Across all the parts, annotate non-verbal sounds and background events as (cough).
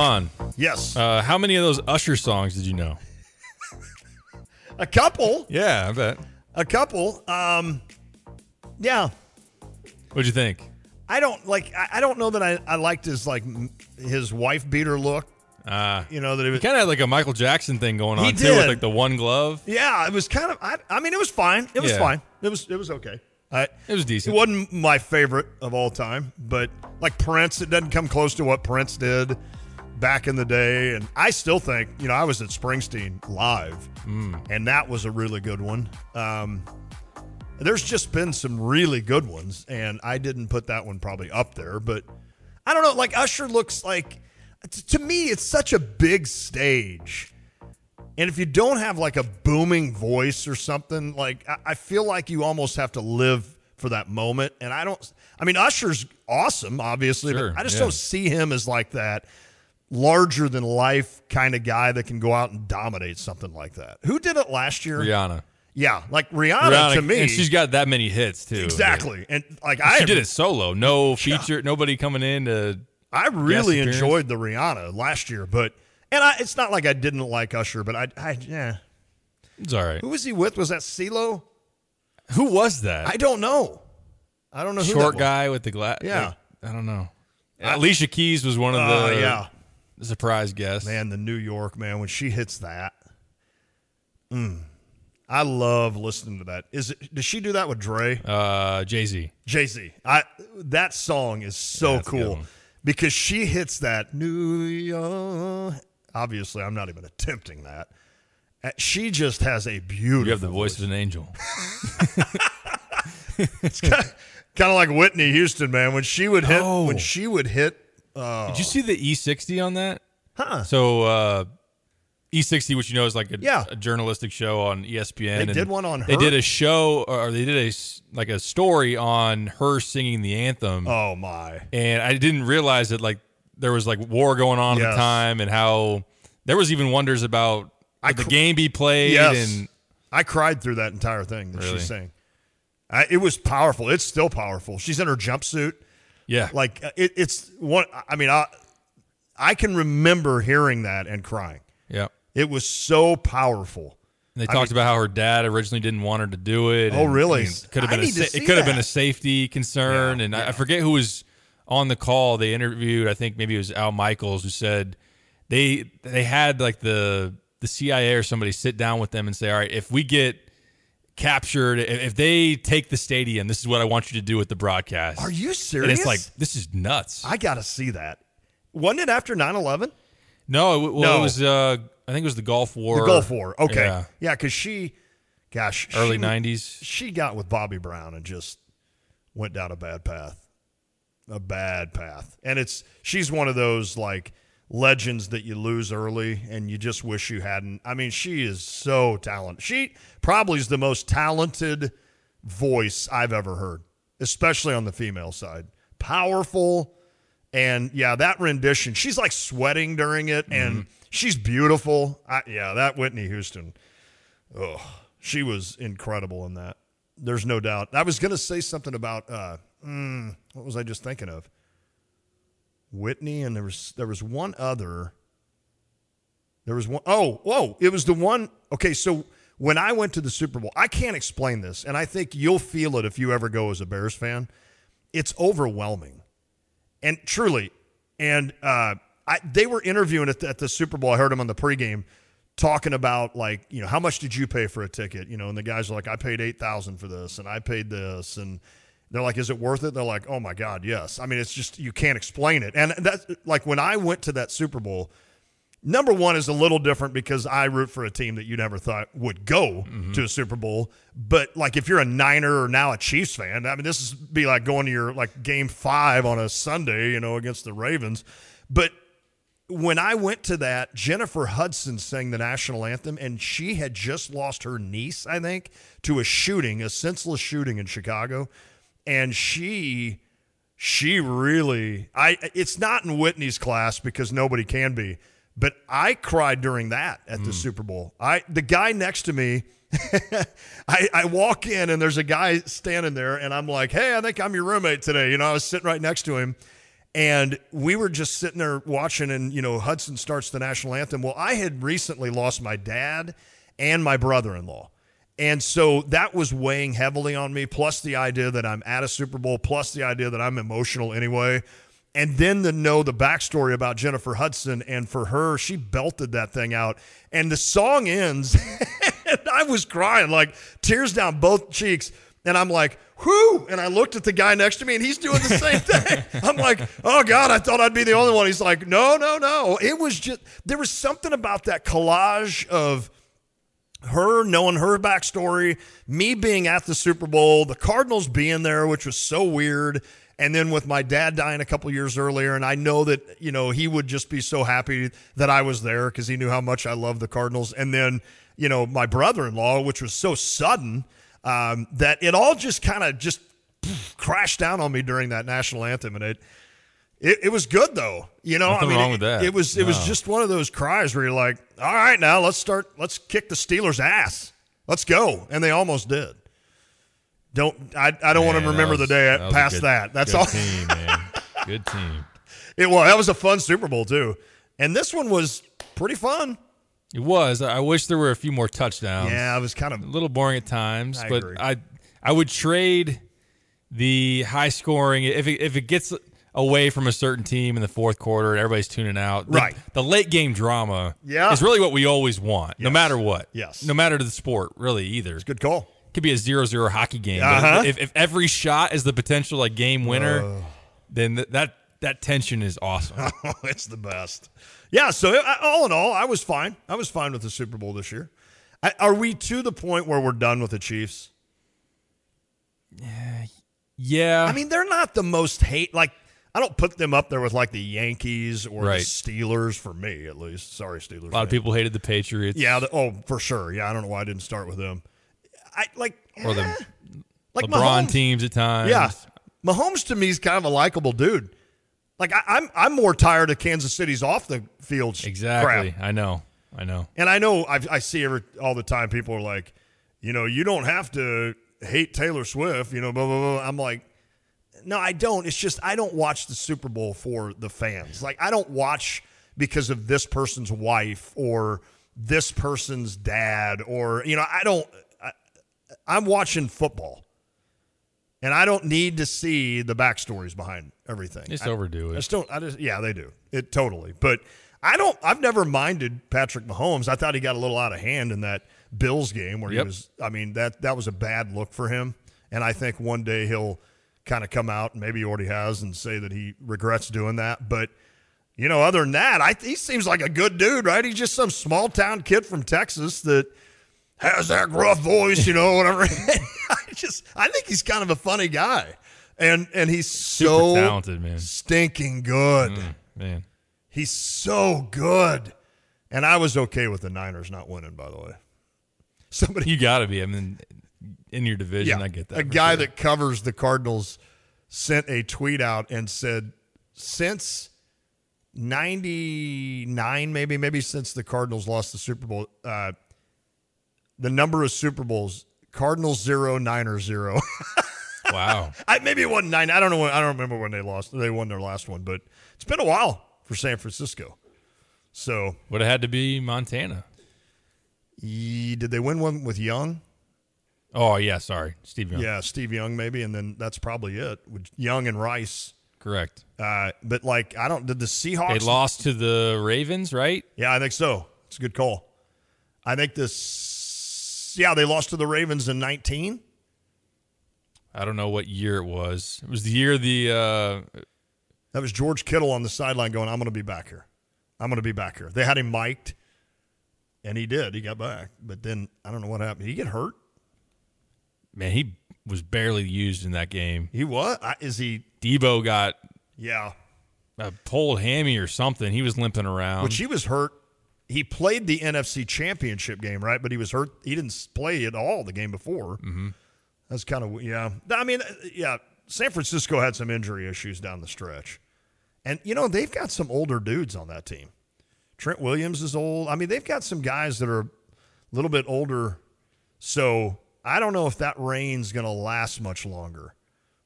Salon. Yes. Uh, how many of those Usher songs did you know? A couple. Yeah, I bet. A couple. Um, yeah. What'd you think? I don't like. I, I don't know that I, I liked his like m- his wife beater look. Uh, You know that it was. kind of had like a Michael Jackson thing going He on too, with like the one glove. Yeah, it was kind of. I, I mean, it was fine. It was Yeah. fine. It was. It was okay. I, It was decent. it decent. wasn't my favorite of all time, but like Prince, it doesn't come close to what Prince did back in the day. And I still think, you know, I was at Springsteen live, and that was a really good one. Um, there's just been some really good ones, and I didn't put that one probably up there, but I don't know. Like Usher looks like to me, it's such a big stage. And if you don't have like a booming voice or something, like I, I feel like you almost have to live for that moment. And I don't, I mean, Usher's awesome, obviously, Sure, but I just yeah. don't see him as like that larger than life kind of guy that can go out and dominate something like that. Who did it last year? Rihanna. Yeah, like Rihanna, Rihanna, to me. and she's got that many hits too. exactly. And like She I did it solo, no feature, nobody coming in to. I really enjoyed the Rihanna last year, but and I, it's not like I didn't like Usher, but I, I yeah. It's all right. Who was he with? Was that CeeLo? Who was that? I don't know. I don't know who Short guy with the glass. Yeah. I don't know. Alicia Keys was one of Uh, the yeah, the surprise guest. man, the New York man when she hits that. Mm, I love listening to that. Is it? Does she do that with Dre? Uh, Jay Z. Jay Z. I that song is so Yeah, that's a good cool because she hits that New York. Obviously, I'm not even attempting that. Uh, She just has a beautiful. You have the voice of an angel. (laughs) (laughs) It's kind of like Whitney Houston, man. When she would hit, Oh. when she would hit, uh, Did you see the E60 on that? huh? So uh, E60, which you know is like a, Yeah. a journalistic show on ESPN. They did one on her. They did a show, or they did a like a story on her singing the anthem. Oh my! and I didn't realize that like there was like war going on at the time, and how there was even wonders about I the cr- game be played. Yes, And I cried through that entire thing that Really? she's saying. I, it was powerful. It's still powerful. She's in her jumpsuit. Yeah, Like uh, it, it's one. I mean, I I can remember hearing that and crying. yeah. It was so powerful. And they I talked about how her dad originally didn't want her to do it. Oh, and, really? I mean, could have been a need to sa- see it could have been a safety concern, Yeah, and I. I forget who was on the call. They interviewed, I think maybe it was Al Michaels, who said they they had like the the CIA or somebody sit down with them and say, all right, if we get captured, if, they take the stadium, this is what I want you to do with the broadcast. Are you And serious? it's like this is nuts. I got to see that. Wasn't it after 9-11? no, it, well, No. it was. Uh, I think it was the Gulf War. The Gulf War. Okay. Yeah. Yeah, because she, gosh, early she- '90s. She got with Bobby Brown and just went down a bad path, a bad path. And it's she's one of those like legends that you lose early and you just wish you hadn't. I mean, she is so talented. She probably is the most talented voice I've ever heard, especially on the female side. Powerful. And yeah, that rendition, she's like sweating during it and she's beautiful. I, yeah, that Whitney Houston. Oh, she was incredible in that. There's no doubt. I was going to say something about uh, mm, what was I just thinking of? Whitney, and there was there was one other. There was one oh whoa! It was the one. Okay, so when I went to the Super Bowl, I can't explain this, and I think you'll feel it if you ever go as a Bears fan. It's overwhelming, and truly, and uh, I, they were interviewing at the, at the Super Bowl. I heard them on the pregame talking about like you know how much did you pay for a ticket you know and the guys are like i paid 8000 for this and i paid this and they're like is it worth it? They're like oh my god yes. I mean it's just you can't explain it. And that's like when i went to that super bowl number one is a little different because i root for a team that you never thought would go mm-hmm. to a super bowl. But like if you're a niner or now a chiefs fan i mean this is be like going to your like game five on a sunday you know against the ravens. But when I went to that, Jennifer Hudson sang the national anthem, and she had just lost her niece, I think, to a shooting, a senseless shooting in Chicago, and she, she really, I, it's not in Whitney's class because nobody can be, but I cried during that at the hmm. Super Bowl. I, the guy next to me. (laughs) I, I walk in and there's a guy standing there and I'm like, hey, I think I'm your roommate today. You know, I was sitting right next to him And we were just sitting there watching, and you know, Hudson starts the national anthem. Well, I had recently lost my dad and my brother in law. And so that was weighing heavily on me, plus the idea that I'm at a Super Bowl, plus the idea that I'm emotional anyway. And then to know the backstory about Jennifer Hudson, and for her, she belted that thing out. And the song ends, (laughs) and I was crying, like tears down both cheeks. And I'm like, whoo. And I looked at the guy next to me and he's doing the same thing. (laughs) I'm like, oh God, I thought I'd be the only one. He's like, no, no, no. It was just, there was something about that collage of her knowing her backstory, me being at the Super Bowl, the Cardinals being there, which was so weird. And then with my dad dying a couple years earlier, and I know that, you know, he would just be so happy that I was there because he knew how much I love the Cardinals. And then, you know, my brother in law, which was so sudden um, that it all just kind of just crashed down on me during that national anthem. And it, it, it was good though, you know. Nothing I mean, wrong it, with that. It was it No. was just one of those cries where you're like, all right, now let's start, let's kick the Steelers' ass, let's go, and they almost did. Don't I? I don't want to remember was- the day that past good- that. That's awesome. good all. Team, (laughs) man. Good team. It was. That was a fun Super Bowl too, and this one was pretty fun. It was. I wish there were a few more touchdowns. Yeah, it was kind of a little boring at times, I but agree. I I would trade the high scoring if it, if it gets away from a certain team in the fourth quarter and everybody's tuning out. the- Right. The late game drama Yeah. is really what we always want, no matter what. Yes. No matter the sport, really, either. It good call. could be a 0-0 hockey game. Uh-huh. If, if every shot is the potential like game winner, then th- that that tension is awesome. (laughs) it's the best. Yeah. So uh, all in all, I was fine. I was fine with the Super Bowl this year. I, are we to the point where we're done with the Chiefs? Yeah. yeah. I mean, they're not the most hate. Like, I don't put them up there with like the Yankees or Right. the Steelers for me, at least. Sorry, Steelers. a lot of people hated the Patriots. Yeah. The, oh, for sure. Yeah. I don't know why I didn't start with them. I like Or the eh, like LeBron Mahomes. teams at times. Yeah, Mahomes to me is kind of a likable dude. Like I, I'm, I'm more tired of Kansas City's off the field. Exactly. crap. I know. I know. And I know I, I see every, all the time people are like, you know, you don't have to hate Taylor Swift. You know, blah blah blah. I'm like, no, I don't. It's just I don't watch the Super Bowl for the fans. Like I don't watch because of this person's wife or this person's dad or you know I don't. I, I'm watching football. And I don't need to see the backstories behind everything. Just I- overdo I it. just don't. I just yeah, they do it totally. But I don't. I've never minded Patrick Mahomes. I thought he got a little out of hand in that Bills game where Yep. he was. I mean that that was a bad look for him. And I think one day he'll kind of come out, and maybe he already has, and say that he regrets doing that. But you know, other than that, I he seems like a good dude, right? He's just some small town kid from Texas that has that gruff voice, you know, (laughs) whatever. (laughs) I just I think he's kind of a funny guy. And and he's Super so talented, man. stinking good. Mm, man. He's so good. And I was okay with the Niners not winning, by the way. (laughs) Somebody You got to be. I mean, in your division, yeah, I get that. A guy sure. that covers the Cardinals sent a tweet out and said, since 99, maybe, maybe since the Cardinals lost the Super Bowl, uh, the number of Super Bowls, Cardinals zero, Niners zero. (laughs) Wow. I, maybe it wasn't nine. I don't know. When, I don't remember when they lost. They won their last one, but it's been a while for San Francisco. So, Would have had to be Montana. ye- did they win one with Young? Oh, yeah. Sorry. Steve Young. Yeah, Steve Young maybe, and then that's probably it with Young and Rice. Correct. Uh, but like, I don't. Did the Seahawks? They lost to the Ravens, right? Yeah, I think so. It's a good call. I think this. Yeah, they lost to the Ravens in 19. I don't know what year it was. It was the year the uh, That was George Kittle on the sideline going, "I'm going to be back here. I'm going to be back here." They had him mic'd, and he did. He got back, but then I don't know what happened. Did he get hurt? Man. He was barely used in that game. He what? I, is he? Deebo got Yeah, a pulled hammy or something. He was limping around. which he was hurt. He played the NFC Championship game, right? But he was hurt. He didn't play at all the game before. Mm-hmm. That's kind of yeah. I mean, uh, yeah. San Francisco had some injury issues down the stretch, and you know they've got some older dudes on that team. Trent Williams is old. I mean, they've got some guys that are a little bit older. So I don't know if that reign's going to last much longer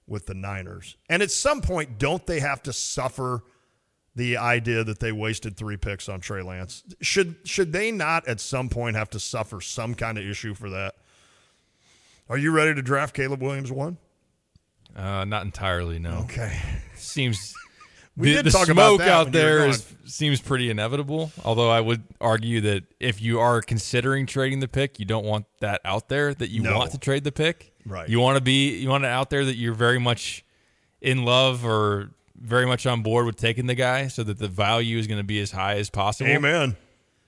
with the Niners. And at some point, don't they have to suffer the idea that they wasted three picks on Trey Lance? Should should they not at some point have to suffer some kind of issue for that? Are you ready to draft Caleb Williams one? Uh, not entirely. No. Okay. Seems We the, did the talk about smoke that out when you were there seems pretty inevitable. Although I would argue that if you are considering trading the pick, you don't want that out there that you No. want to trade the pick. Right. You want to be you want it out there that you're very much in love or very much on board with taking the guy, so that the value is going to be as high as possible. Amen.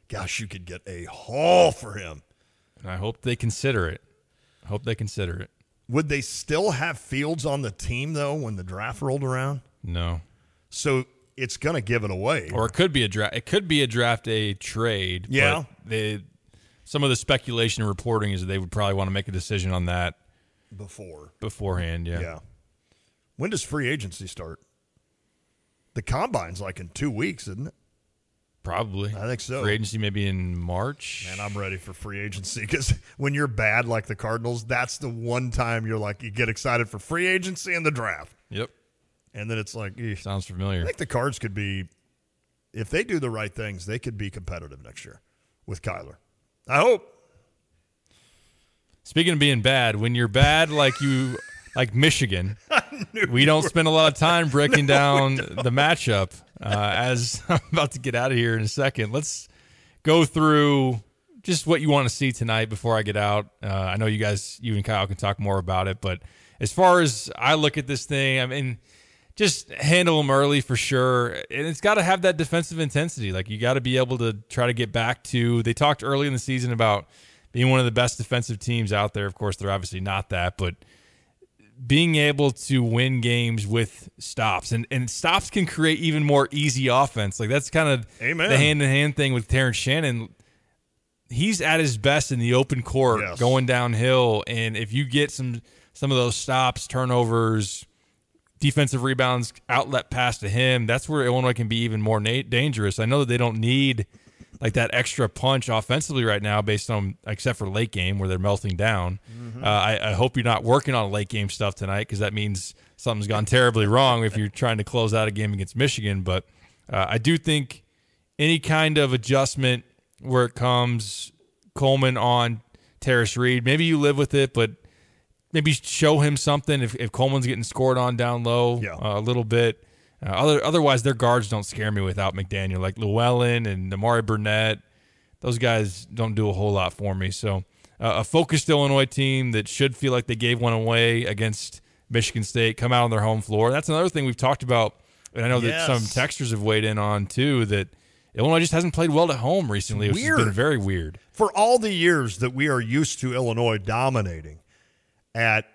Gosh, you could get a haul for him. And I hope they consider it. I hope they consider it. Would they still have Fields on the team though when the draft rolled around? No. So it's going to give it away. Or it could be a draft. It could be a draft a trade. Yeah. They, some of the speculation and reporting is that they would probably want to make a decision on that before. beforehand. Yeah. Yeah. When does free agency start? The combine's like in two weeks, isn't it? Probably. I think so. Free agency maybe in March. Man, I'm ready for free agency because (laughs) when you're bad like the Cardinals, that's the one time you're like you get excited for free agency and the draft, Yep. And then it's like, eh. Sounds familiar. I think the Cards could be, if they do the right things, they could be competitive next year with Kyler. I hope. Speaking of being bad, when you're bad like you like Michigan, (laughs) we don't spend a lot of time (laughs) breaking down the matchup. Uh, as (laughs) I'm about to get out of here in a second, let's go through just what you want to see tonight before I get out. Uh, I know you guys, you and Kyle can talk more about it, but as far as I look at this thing, I mean, just handle them early for sure. And it's got to have that defensive intensity. Like you got to be able to try to get back to. They talked early in the season about being one of the best defensive teams out there. Of course, they're obviously not that, but being able to win games with stops and, and stops can create even more easy offense. Like that's kind of Amen. the hand in hand thing with Terrence Shannon. He's at his best in the open court, Yes. going downhill, and if you get some some of those stops, turnovers, defensive rebounds, outlet pass to him, that's where Illinois can be even more na- dangerous. I know that they don't need like that extra punch offensively right now, based on except for late game where they're melting down. Uh, I, I hope you're not working on late game stuff tonight because that means something's gone terribly wrong if you're trying to close out a game against Michigan. But uh, I do think any kind of adjustment where it comes Coleman on Tarris Reed, maybe you live with it, but maybe show him something if, if Coleman's getting scored on down low Yeah. uh, a little bit. Uh, other, otherwise, their guards don't scare me without McDaniel, like Llewellyn and Nimari Burnett. Those guys don't do a whole lot for me. So, uh, a focused Illinois team that should feel like they gave one away against Michigan State, come out on their home floor. That's another thing we've talked about, and I know that some texters have weighed in on too. That Illinois just hasn't played well at home recently, which has been very weird. For all the years that we are used to Illinois dominating at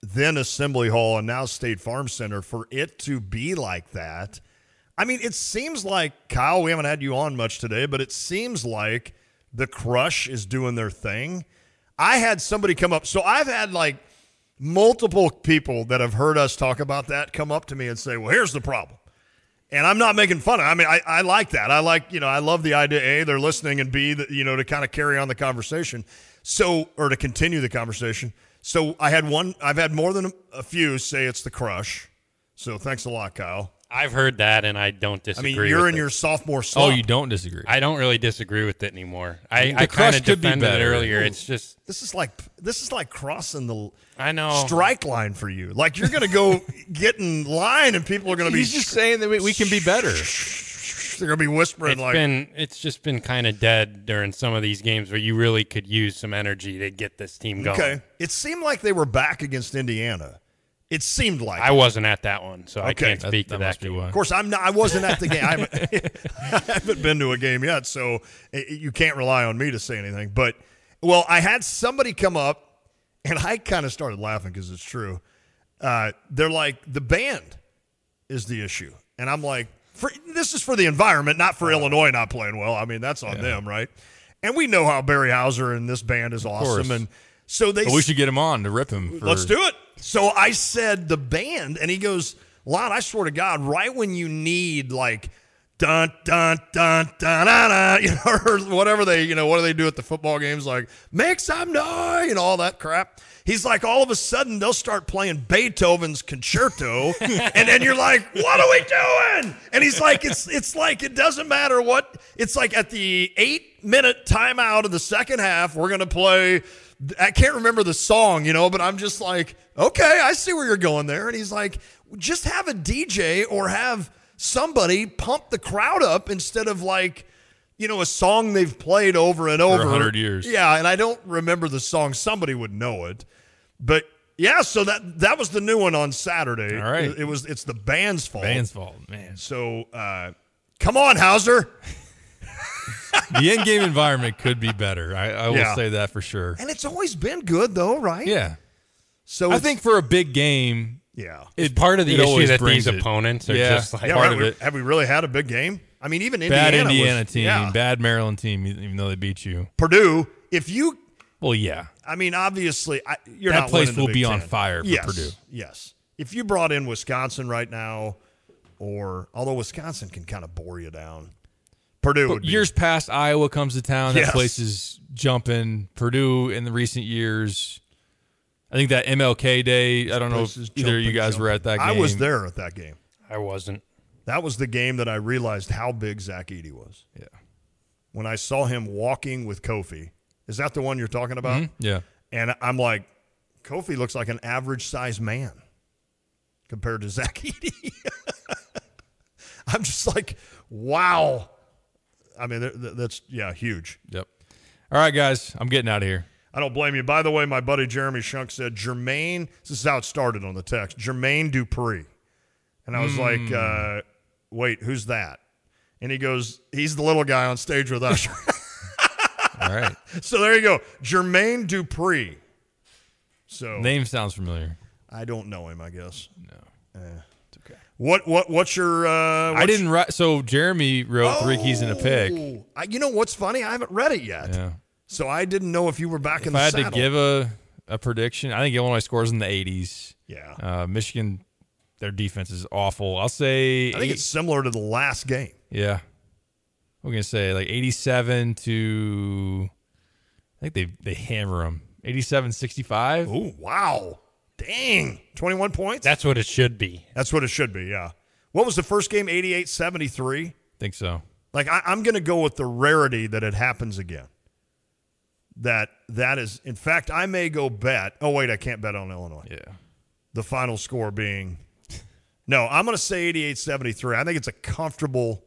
then Assembly Hall and now State Farm Center, for it to be like that, I mean, it seems like, Kyle, we haven't had you on much today, but it seems like the crush is doing their thing. I had somebody come up. So I've had like multiple people that have heard us talk about that come up to me and say, well, here's the problem. And I'm not making fun of. it. I mean, I, I like that. I like, you know, I love the idea. A, they're listening, and B, that you know, to kind of carry on the conversation. So, or to continue the conversation. So, I had one. I've had more than a, a few say it's the crush. So, thanks a lot, Kyle. I've heard that, and I don't disagree. I mean, you're with in it. your sophomore Oh, you don't disagree? I don't really disagree with it anymore. I, The I crush kind of could be defended it earlier. It's just This is like this is like crossing the I know. strike line for you. Like you're going to go (laughs) get in line, and people are going to be He's just saying that we, we can be better. They're going to be whispering It's like, been it's just been kind of dead during some of these games where you really could use some energy to get this team going. okay. It seemed like they were back against Indiana. It seemed like. I wasn't at that one, so I Okay. can't speak that to that. must game. why. Of course, I'm not. I wasn't at the game. I haven't, (laughs) I haven't been to a game yet, so i- you can't rely on me to say anything. But well, I had somebody come up, and I kind of started laughing because it's true. Uh, they're like, the band is the issue, and I'm like, for, this is for the environment, not for Illinois not playing well. I mean, that's on them, right? And we know how Barry Houser and this band is awesome, and so they But we should get him on to rip him. For, Let's do it. So I said the band, and he goes, Lon, I swear to God, right when you need like dun dun dun dun dun, (laughs) dun you know, or whatever they, you know, what do they do at the football games? Like make some noise and all that crap. He's like, all of a sudden they'll start playing Beethoven's concerto, (laughs) and then you're like, what are we doing? And he's like, it's it's like it doesn't matter what. It's like at the eight minute timeout of the second half, we're gonna play. I can't remember the song, you know, but I'm just like, okay, I see where you're going there. And he's like, just have a DJ or have somebody pump the crowd up instead of like you know, a song they've played over and over. For 100 years. Yeah, and I don't remember the song. Somebody would know it. But yeah, so that that was the new one on Saturday. All right. It, it was it's the band's fault. Band's fault, man. So uh, come on, Houser. the end game environment could be better. I, I will Yeah. say that for sure. And it's always been good though, right? Yeah. So I think for a big game, yeah. It's part of the it issue that these it. opponents are Yeah. just like yeah, part right. of it. Have we really had a big game? I mean, even Indiana bad Indiana was, team, yeah. bad Maryland team, even though they beat you. Purdue. If you, Well, yeah. I mean, obviously, I, you're That not place winning the will Big be on fire for yes, Purdue. Yes. If you brought in Wisconsin right now, or although Wisconsin can kind of bore you down, Purdue would be Years past, Iowa comes to town. Yes. That place is jumping. Purdue in the recent years. I think that MLK day. I don't know place if is either of you jumping, guys were at that game. I was there at that game. I wasn't. That was the game that I realized how big Zach Edey was. Yeah. When I saw him walking with Kofi. Is that the one you're talking about? Yeah. And I'm like, Kofi looks like an average sized man compared to Zach (laughs) Edey. I'm just like, wow. I mean, th- th- that's, yeah, huge. Yep. All right, guys. I'm getting out of here. I don't blame you. By the way, my buddy Jeremy Shunk said Jermaine, this is how it started on the text, Jermaine Dupri. And I was like, uh, wait, who's that? And he goes, he's the little guy on stage with Usher. (laughs) All right. (laughs) so there you go. Jermaine Dupri. So Name sounds familiar. I don't know him, I guess. No. It's okay. What what what's your uh I didn't write. So Jeremy wrote three keys in a pick. Oh, I, you know what's funny? I haven't read it yet. Yeah. So I didn't know if you were back in If the I had saddle. to give a, a prediction, I think Illinois scores in the 80s. yeah. Uh, Michigan, their defense is awful. I'll say, I think eight- it's similar to the last game. yeah. We're gonna say like 87 to. I think they they hammer them 87 65. Oh, wow. Dang. 21 points? That's what it should be. That's what it should be, yeah. What was the first game? 88 73? think so. Like, I, I'm going to go with the rarity that it happens again. That that is, in fact, I may go bet. Oh, wait, I can't bet on Illinois. Yeah. The final score being. No, I'm going to say 88 73. I think it's a comfortable,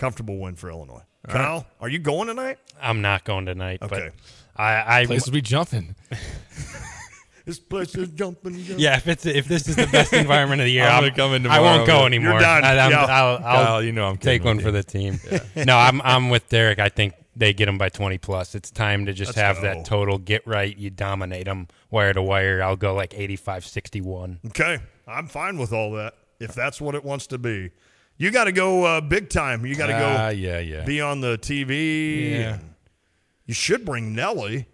comfortable win for Illinois. Kyle, are you going tonight? I'm not going tonight, Okay. but I, I Place will be jumping. (laughs) This place is jumping. jumping. yeah. If it's if this is the best environment of the year, I'm I'm gonna come in I won't go anymore. You're done. I, I'm- Yeah. I'll, I'll Kyle, you know I'm take one with for the team. (laughs) No, I'm I'm with Derek. I think they get them by 20 plus. It's time to just Let's have go. that total get right. You dominate them wire to wire. I'll go like 85 61. Okay, I'm fine with all that if that's what it wants to be. You got to go uh, big time. You got to Ah, go yeah, yeah. be on the TV. Yeah. You should bring Nelly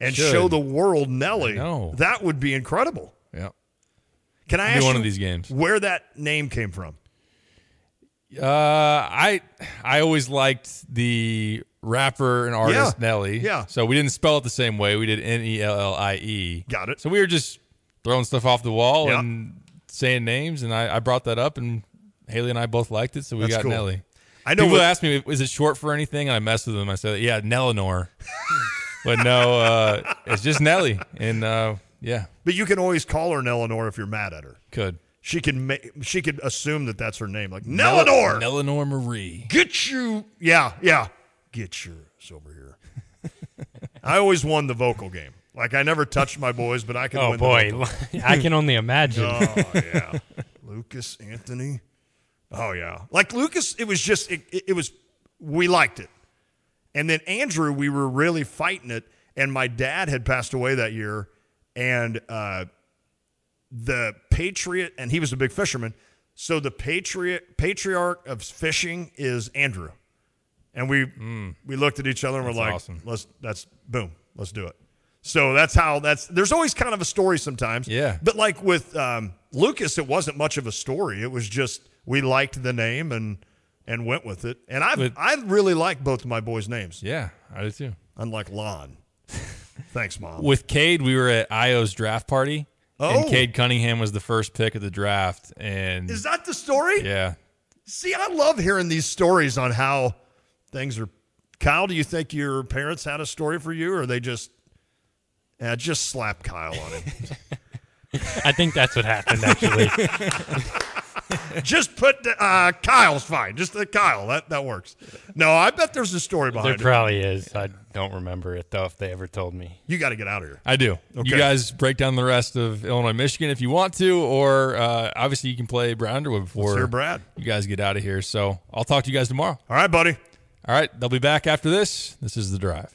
and Should. show the world Nelly. Know. That would be incredible. yeah. Can I ask one you of these games. where that name came from? Uh, I I always liked the rapper and artist Yeah. Nelly. Yeah. So we didn't spell it the same way. We did N E L L I E. Got it. So we were just throwing stuff off the wall Yeah. and saying names, and I, I brought that up, and Haley and I both liked it, so we That's got cool. Nelly. I know People what- ask me, is it short for anything? And I messed with them. I said, yeah, Nellinor. (laughs) but no, uh, it's just Nelly. And uh, yeah, But you can always call her Nellinor if you're mad at her. could. She can make. she could assume that that's her name, like Nellinor. Nellinor Marie. Get you, yeah, yeah. Get yours over here. (laughs) I always won the vocal game. Like I never touched my boys, but I can. Oh win boy, The vocal. (laughs) I can only imagine. oh yeah, Lucas Anthony. Oh yeah, like Lucas. It was just it, it, was we liked it, and then Andrew, we were really fighting it. And my dad had passed away that year, and uh, the patriot, and he was a big fisherman. So the patriot patriarch of fishing is Andrew, and we we looked at each other and we're Hmm. Like, awesome. let's that's boom, let's do it. So that's how that's. There's always kind of a story sometimes. Yeah. But like with um, Lucas, it wasn't much of a story. It was just we liked the name and and went with it. And I With- I really like both of my boys' names, Yeah, I do too. unlike Lon. (laughs) Thanks, mom. With Cade, we were at Io's draft party, Oh. and Cade Cunningham was the first pick of the draft, and Is that the story? yeah, See, I love hearing these stories on how things are. Kyle, do you think your parents had a story for you, or they just, yeah, just slap Kyle on him? (laughs) I think that's what happened actually. (laughs) just put uh, Kyle's fine. Just uh, Kyle. That that works. No, I bet there's a story there behind it. There probably is. I don't remember it though if they ever told me. You got to get out of here. I do. Okay. You guys break down the rest of Illinois, Michigan if you want to, or uh, obviously you can play Brad Underwood Let's before hear Brad. you guys get out of here. So I'll talk to you guys tomorrow. All right, buddy. All right, they'll be back after this. This is the drive.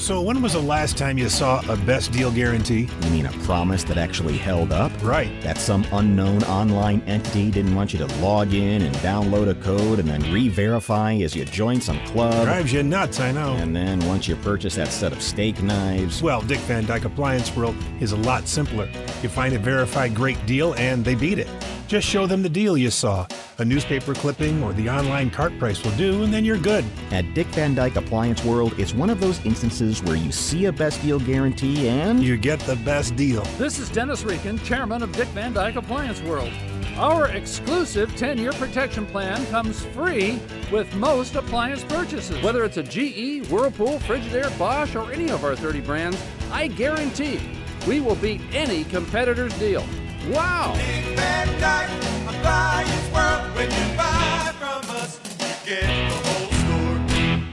So, when was the last time you saw a best deal guarantee? You mean a promise that actually held up? Right. That some unknown online entity didn't want you to log in and download a code and then re verify as you join some club? Drives you nuts, I know. And then once you purchase that set of steak knives, Well, Dick Van Dyke Appliance World is a lot simpler. You find a verified great deal and they beat it. Just show them the deal you saw. A newspaper clipping or the online cart price will do, and then you're good. at Dick Van Dyke Appliance World, it's one of those instances where you see a best deal guarantee and You get the best deal. This is Dennis Reekin, chairman of Dick Van Dyke Appliance World. Our exclusive 10 year protection plan comes free with most appliance purchases. Whether it's a GE, Whirlpool, Frigidaire, Bosch, or any of our 30 brands, I guarantee we will beat any competitor's deal. Wow! Van Dyke Appliance World. When you buy from us, you get the whole store.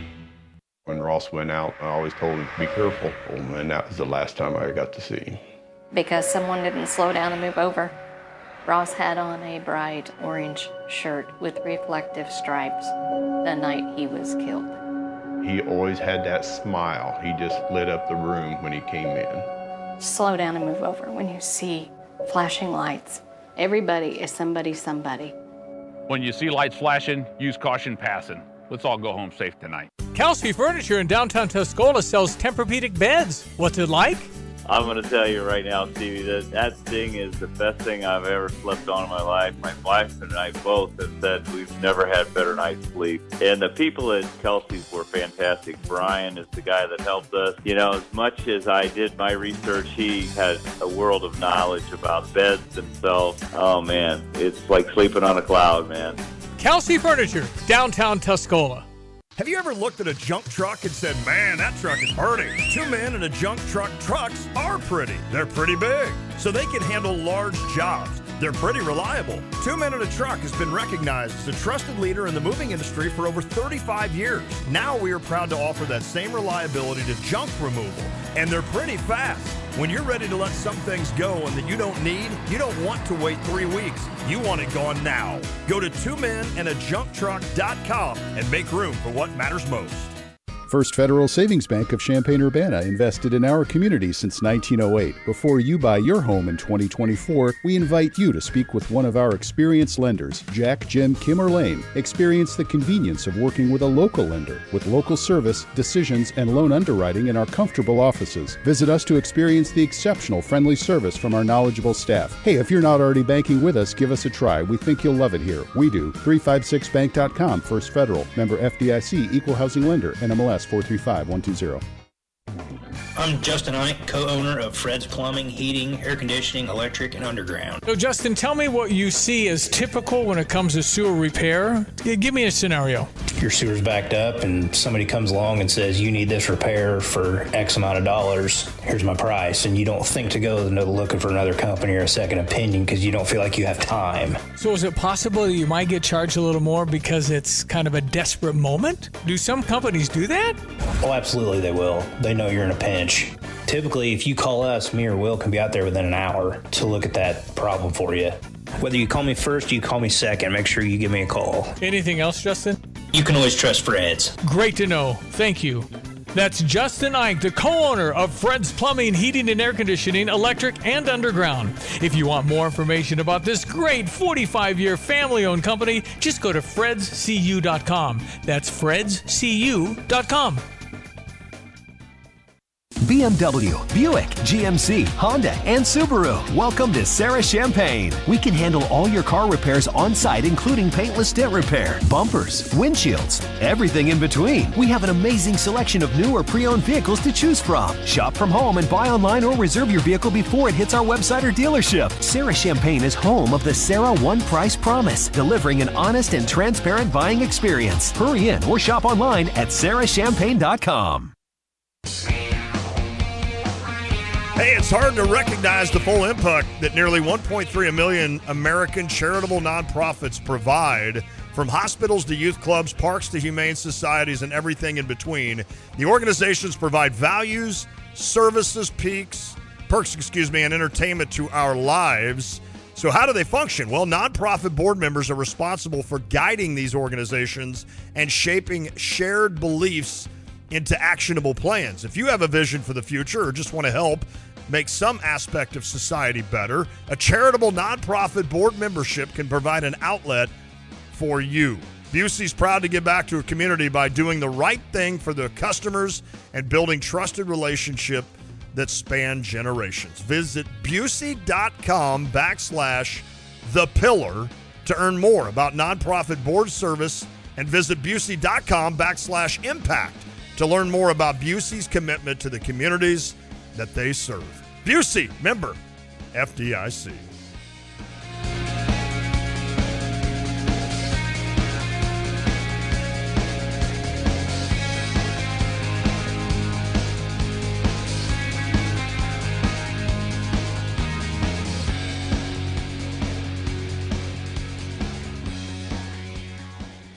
When Ross went out, I always told him, to be careful. And that was the last time I got to see him. because someone didn't slow down and move over. Ross had on a bright orange shirt with reflective stripes the night he was killed. He always had that smile. He just lit up the room when he came in. Slow down and move over when you see flashing lights. Everybody is somebody, somebody. When you see lights flashing, use caution passing. Let's all go home safe tonight. Kelsey Furniture in downtown Tuscola sells Tempur-Pedic beds. What's it like? I'm going to tell you right now, Stevie, that that thing is the best thing I've ever slept on in my life. My wife and I both have said we've never had better night's sleep. And the people at Kelsey's were fantastic. Brian is the guy that helped us. You know, as much as I did my research, he had a world of knowledge about beds themselves. Oh, man, it's like sleeping on a cloud, man. Kelsey Furniture, downtown Tuscola. Have you ever looked at a junk truck and said, man, that truck is pretty? Two men in a junk truck trucks are pretty. They're pretty big, so they can handle large jobs. They're pretty reliable. Two Men in a Truck has been recognized as a trusted leader in the moving industry for over 35 years. Now we are proud to offer that same reliability to junk removal, and they're pretty fast. When you're ready to let some things go and that you don't need, you don't want to wait three weeks. You want it gone now. Go to twomenandajunktruck.com and make room for what matters most. First Federal Savings Bank of Champaign Urbana invested in our community since 1908. Before you buy your home in 2024, we invite you to speak with one of our experienced lenders, Jack, Jim, Kim, or Lane. Experience the convenience of working with a local lender with local service, decisions, and loan underwriting in our comfortable offices. Visit us to experience the exceptional friendly service from our knowledgeable staff. Hey, if you're not already banking with us, give us a try. We think you'll love it here. We do. 356bank.com, First Federal, member FDIC, equal housing lender, NMLS 435120. I'm Justin Ike, co-owner of Fred's Plumbing, Heating, Air Conditioning, Electric, and Underground. So, Justin, tell me what you see as typical when it comes to sewer repair. Give me a scenario. Your sewer's backed up and somebody comes along and says, you need this repair for X amount of dollars. Here's my price. And you don't think to go looking for another company or a second opinion because you don't feel like you have time. So, is it possible that you might get charged a little more because it's kind of a desperate moment? Do some companies do that? Oh, absolutely they will. They know you're in a pinch. Typically, if you call us, me or Will can be out there within an hour to look at that problem for you. Whether you call me first or you call me second, make sure you give me a call. Anything else, Justin? You can always trust Fred's. Great to know. Thank you. That's Justin Ike, the co owner of Fred's Plumbing, Heating, and Air Conditioning, Electric, and Underground. If you want more information about this great 45 year family owned company, just go to fredscu.com. That's fredscu.com. BMW, Buick, GMC, Honda, and Subaru. Welcome to Serra Champaign. We can handle all your car repairs on site, including paintless dent repair, bumpers, windshields, everything in between. We have an amazing selection of new or pre owned vehicles to choose from. Shop from home and buy online or reserve your vehicle before it hits our website or dealership. Serra Champaign is home of the Serra One Price Promise, delivering an honest and transparent buying experience. Hurry in or shop online at serrachampaign.com. Hey, it's hard to recognize the full impact that nearly 1.3 million American charitable nonprofits provide. From hospitals to youth clubs, parks to humane societies, and everything in between, the organizations provide values, services, peaks, perks, excuse me, and entertainment to our lives. So, how do they function? Well, nonprofit board members are responsible for guiding these organizations and shaping shared beliefs into actionable plans. If you have a vision for the future or just want to help make some aspect of society better, a charitable nonprofit board membership can provide an outlet for you. Busey's proud to give back to a community by doing the right thing for the customers and building trusted relationship that span generations. Visit Busey.com backslash the pillar to earn more about nonprofit board service and visit Busey.com backslash impact to learn more about Busey's commitment to the communities that they serve. Busey, member, FDIC.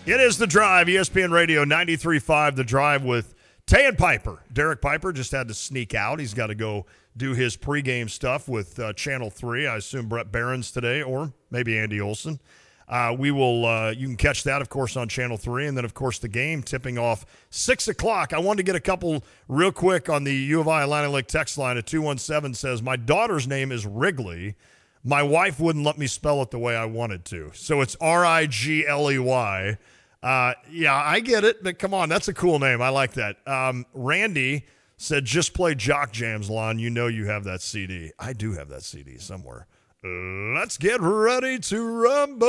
It is The Drive, ESPN Radio 93.5, The Drive with Tay and Piper. Derek Piper just had to sneak out. He's got to go do his pregame stuff with uh, Channel 3. I assume Brett Barons today or maybe Andy Olson. Uh, we will, uh, you can catch that, of course, on Channel 3. And then, of course, the game tipping off 6 o'clock. I wanted to get a couple real quick on the U of I Atlantic Lake text line at 217 says, My daughter's name is Wrigley. My wife wouldn't let me spell it the way I wanted to. So it's R I G L E Y. Uh, yeah, I get it, but come on, that's a cool name. I like that. Um, Randy said, just play Jock Jams, Lon. You know you have that CD. I do have that CD somewhere. Let's get ready to rumble.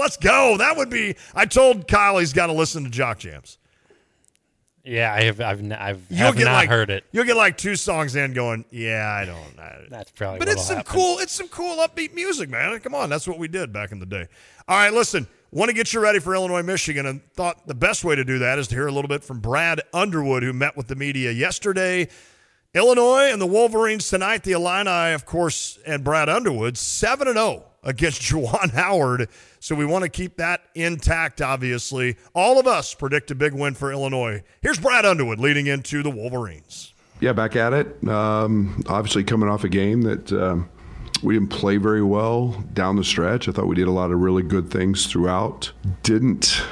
Let's go. That would be. I told Kyle he's got to listen to Jock Jams. Yeah, I have. I've. I've You'll have get not like heard it. You'll get like two songs in, going, yeah, I don't. I, (laughs) That's probably. but it's some happen. cool. It's some cool upbeat music, man. Come on, that's what we did back in the day. All right, listen. Want to get you ready for Illinois, Michigan, and thought the best way to do that is to hear a little bit from Brad Underwood, who met with the media yesterday. Illinois and the Wolverines tonight. The Illini, of course, and Brad Underwood seven and zero against (laughs) Juwan Howard. So we want to keep that intact. Obviously, all of us predict a big win for Illinois. Here's Brad Underwood leading into the Wolverines. Yeah, back at it. Um, obviously, coming off a game that um, we didn't play very well down the stretch. I thought we did a lot of really good things throughout. Didn't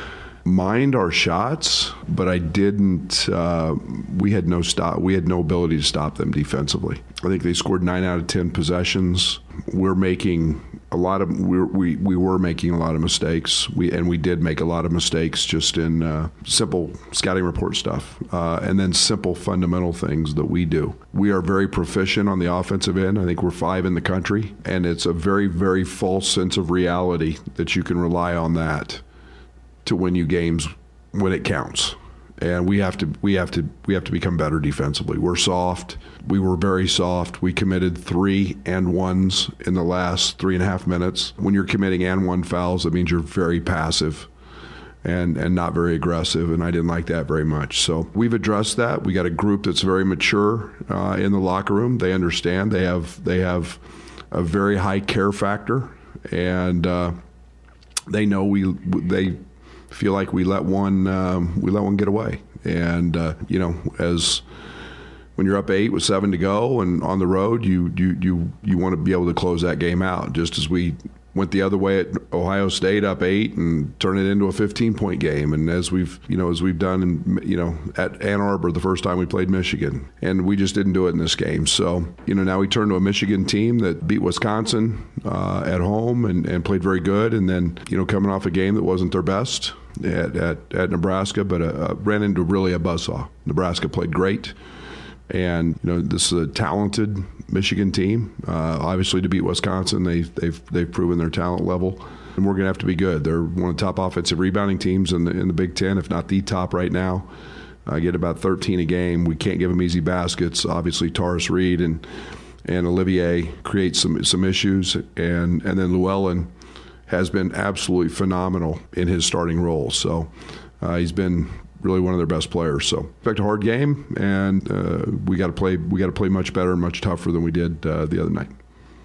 mind our shots, but I didn't. Uh, we had no stop. We had no ability to stop them defensively. I think they scored nine out of ten possessions. We're making a lot of we're, we we were making a lot of mistakes. We and we did make a lot of mistakes just in uh, simple scouting report stuff, uh, and then simple fundamental things that we do. We are very proficient on the offensive end. I think we're five in the country, and it's a very very false sense of reality that you can rely on that to win you games when it counts. And we have to we have to we have to become better defensively. We're soft. We were very soft. We committed three and ones in the last three and a half minutes. When you're committing and one fouls, that means you're very passive and and not very aggressive. And I didn't like that very much. So we've addressed that. We got a group that's very mature uh, in the locker room. They understand. They have they have a very high care factor, and uh, they know we they feel like we let one um, we let one get away. And uh, you know, as when you're up eight with seven to go and on the road, you you you you want to be able to close that game out. Just as we went the other way at Ohio State up eight and turn it into a 15 point game. And as we've you know as we've done in you know at Ann Arbor the first time we played Michigan, and we just didn't do it in this game. So you know now we turn to a Michigan team that beat Wisconsin uh, at home and, and played very good, and then you know coming off a game that wasn't their best. At, at, at Nebraska, but uh, ran into really a buzzsaw. Nebraska played great And you know, this is a talented Michigan team. Uh, obviously, to beat Wisconsin, they, they've they've proven their talent level, and we're going to have to be good. They're one of the top offensive rebounding teams in the in the Big Ten, if not the top right now. I get about 13 a game. We can't give them easy baskets. Obviously, Tarris Reed and and Olivier create some some issues, and and then Llewellyn has been absolutely phenomenal in his starting role. So uh, he's been really one of their best players. So expect a hard game, and uh, we got to play we got to play much better and much tougher than we did uh, the other night.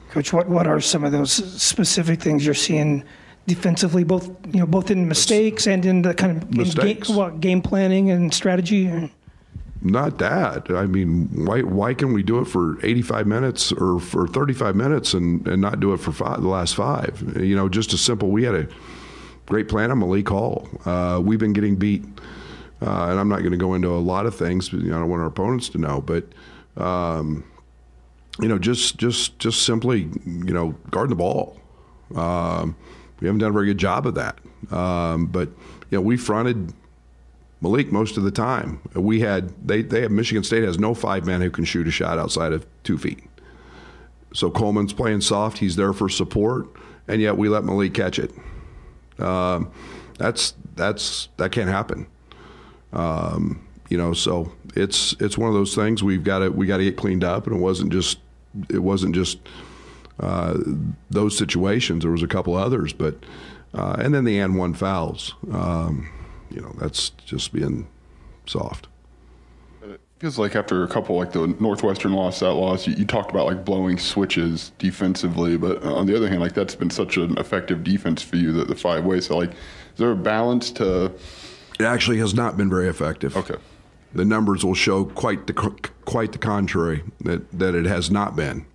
Coach, what, what are some of those specific things you're seeing defensively, both you know, both in mistakes and in the kind of in game, what, game planning and strategy? Not that. I mean, why why can we do it for 85 minutes or for 35 minutes and, and not do it for five, the last five? You know, just as simple. We had a great plan on Malik Hall. Uh, we've been getting beat, uh, and I'm not going to go into a lot of things. But, you know, I don't want our opponents to know, but. Um, you know, just just just simply, you know, guarding the ball. Um, we haven't done a very good job of that. Um, but you know, we fronted Malik most of the time. We had they they have Michigan State has no five man who can shoot a shot outside of two feet. So Coleman's playing soft. He's there for support, and yet we let Malik catch it. Um, that's that's that can't happen. Um, you know, so it's it's one of those things we've got to we got to get cleaned up, and it wasn't just it wasn't just uh, those situations. There was a couple others, but uh, and then the and one fouls. Um, you know, that's just being soft. Feels like after a couple like the Northwestern loss, that loss, you, you talked about like blowing switches defensively, but on the other hand, like that's been such an effective defense for you that the five ways. So like, is there a balance to? It actually has not been very effective. Okay. The numbers will show quite the quite the contrary that that it has not been.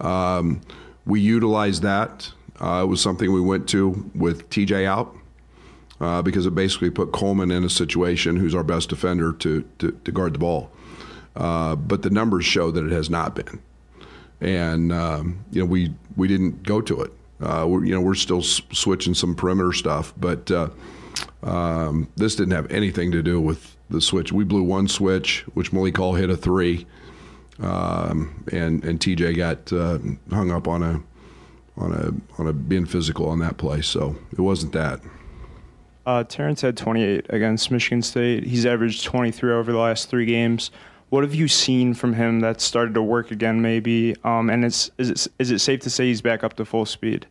Um, we utilized that. Uh, it was something we went to with TJ out uh, because it basically put Coleman in a situation who's our best defender to to, to guard the ball. Uh, but the numbers show that it has not been, and um, you know we we didn't go to it. Uh, we're, you know we're still s- switching some perimeter stuff, but uh, um, this didn't have anything to do with the switch. We blew one switch, which Malik Hall hit a three, um, and and TJ got uh, hung up on a on a on a being physical on that play. So it wasn't that. Uh, Terrence had 28 against Michigan State. He's averaged 23 over the last three games. What have you seen from him that's started to work again, maybe? Um, and it's, is, it, is it safe to say he's back up to full speed?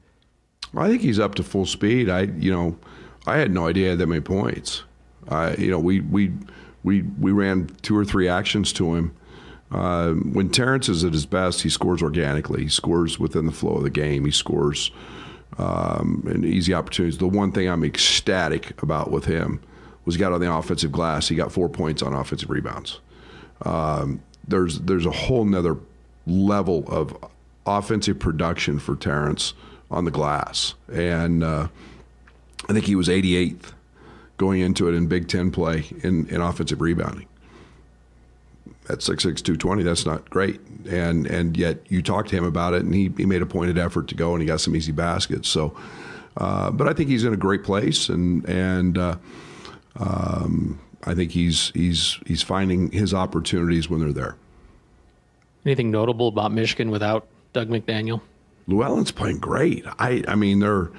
I think he's up to full speed. I, you know, I had no idea had that many points. I, you know, we we we we ran two or three actions to him. Uh, when Terrence is at his best, he scores organically. He scores within the flow of the game. He scores um, easy opportunities. The one thing I'm ecstatic about with him was he got on the offensive glass. He got four points on offensive rebounds. Um, there's there's a whole nother level of offensive production for Terrence on the glass, and uh, I think he was 88th going into it in Big Ten play in, in offensive rebounding. At 6'6", 220, that's not great. And and yet you talked to him about it, and he, he made a pointed effort to go, and he got some easy baskets. So, uh, but I think he's in a great place, and and uh, um, I think he's he's he's finding his opportunities when they're there. Anything notable about Michigan without Dug McDaniel? Llewellyn's playing great. I I mean they're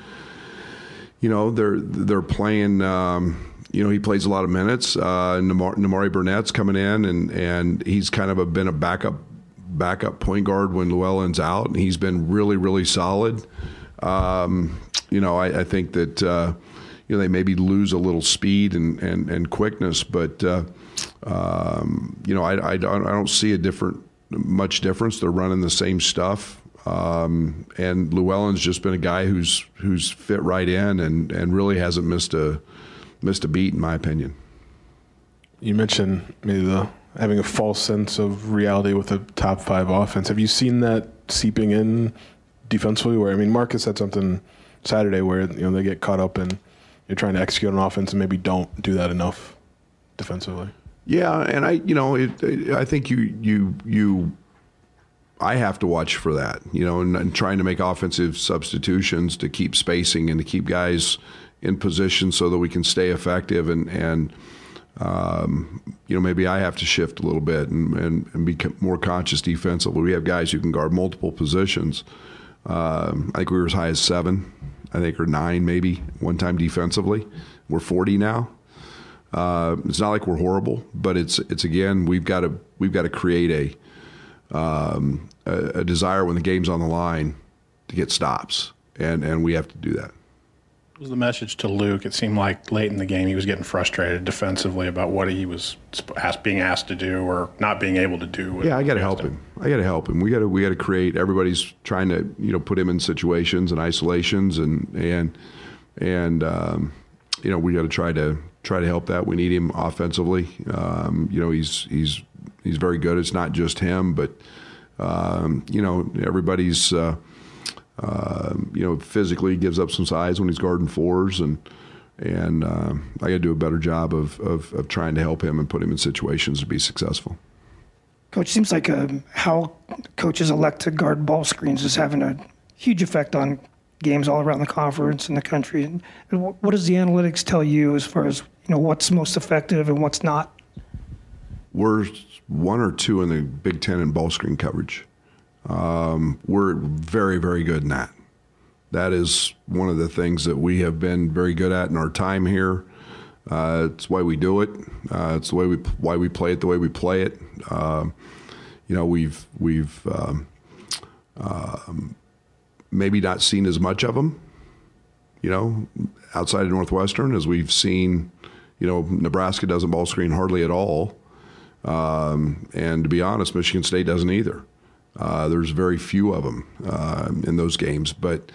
you know they're they're playing. Um, you know he plays a lot of minutes. Uh, Namar, Nimari Burnett's coming in and and he's kind of a, been a backup backup point guard when Llewellyn's out, and he's been really really solid. Um, you know I, I think that. Uh, you know, they maybe lose a little speed and, and, and quickness, but uh, um, you know, I, I, don't, I don't see a different much difference. They're running the same stuff, um, and Llewellyn's just been a guy who's who's fit right in and, and really hasn't missed a missed a beat, in my opinion. You mentioned maybe the having a false sense of reality with a top five offense. Have you seen that seeping in defensively? Where I mean, Marcus said something Saturday where you know they get caught up in you're trying to execute an offense and maybe don't do that enough defensively. Yeah, and I, you know, it, it, I think you, you, you, I have to watch for that, you know, and, and, trying to make offensive substitutions to keep spacing and to keep guys in position so that we can stay effective and and um, you know, maybe I have to shift a little bit and, and, and be more conscious defensively. We have guys who can guard multiple positions. Um, I think we were as high as seven, I think, or nine maybe one time defensively. We're 40 now. Uh, it's not like we're horrible, but it's it's again we've got to we've got to create a, um, a a desire when the game's on the line to get stops, and and we have to do that. What was the message to Luke? It seemed like late in the game he was getting frustrated defensively about what he was being asked to do or not being able to do. Yeah, I got to help him. I got to help him. We got to we got to create. Everybody's trying to you know put him in situations and isolations and and and um, you know we got to try to try to help that. We need him offensively. Um, you know he's he's he's very good. It's not just him, but um, you know everybody's. Uh, uh, you know, physically gives up some size when he's guarding fours, and and uh, I got to do a better job of, of of trying to help him and put him in situations to be successful. Coach, seems like um, how coaches elect to guard ball screens is having a huge effect on games all around the conference and the country. And what does the analytics tell you as far as you know what's most effective and what's not? We're one or two in the Big Ten in ball screen coverage. Um, we're very, very good in that. That is one of the things that we have been very good at in our time here. Uh, it's why we do it. Uh, it's the way we why we play it the way we play it. Um, you know, we've we've um, um, maybe not seen as much of them. You know, outside of Northwestern, as we've seen. You know, Nebraska doesn't ball screen hardly at all, um, and to be honest, Michigan State doesn't either. Uh, there's very few of them uh, in those games, but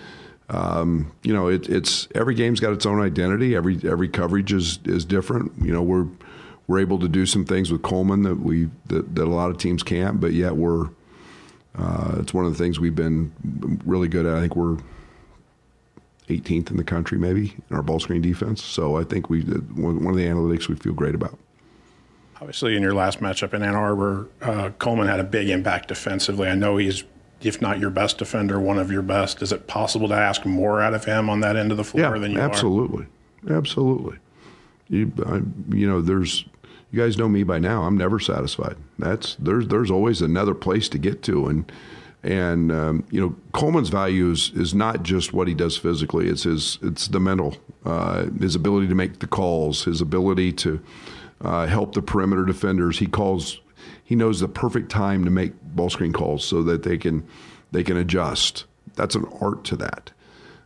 um, you know, it, it's every game's got its own identity. Every every coverage is is different. You know, we're we're able to do some things with Coleman that we that, that a lot of teams can't, but yet we're uh, it's one of the things we've been really good at. I think we're 18th in the country, maybe in our ball screen defense. So I think we one one of the analytics we feel great about. Obviously, in your last matchup in Ann Arbor, uh, Coleman had a big impact defensively. I know he's, if not your best defender, one of your best. Is it possible to ask more out of him on that end of the floor Yeah, than you absolutely, absolutely. You, I, you know, there's you guys know me by now. I'm never satisfied. That's there's there's always another place to get to, and and um, you know Coleman's value is is not just what he does physically. It's his it's the mental, uh, his ability to make the calls, his ability to uh, help the perimeter defenders. He calls. He knows the perfect time to make ball screen calls so that they can they can adjust. That's an art to that.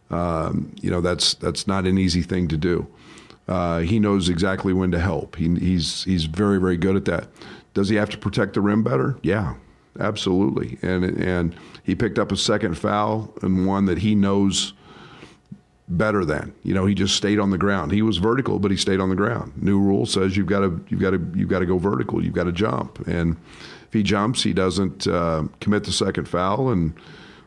Um, you know, that's that's not an easy thing to do. Uh, he knows exactly when to help. He, he's he's very very good at that. Does he have to protect the rim better? Yeah, absolutely. And and he picked up a second foul and one that he knows better than. You know, he just stayed on the ground. He was vertical, but he stayed on the ground. New rule says you've got to you've got to you've got to go vertical. You've got to jump. And if he jumps, he doesn't uh, commit the second foul. And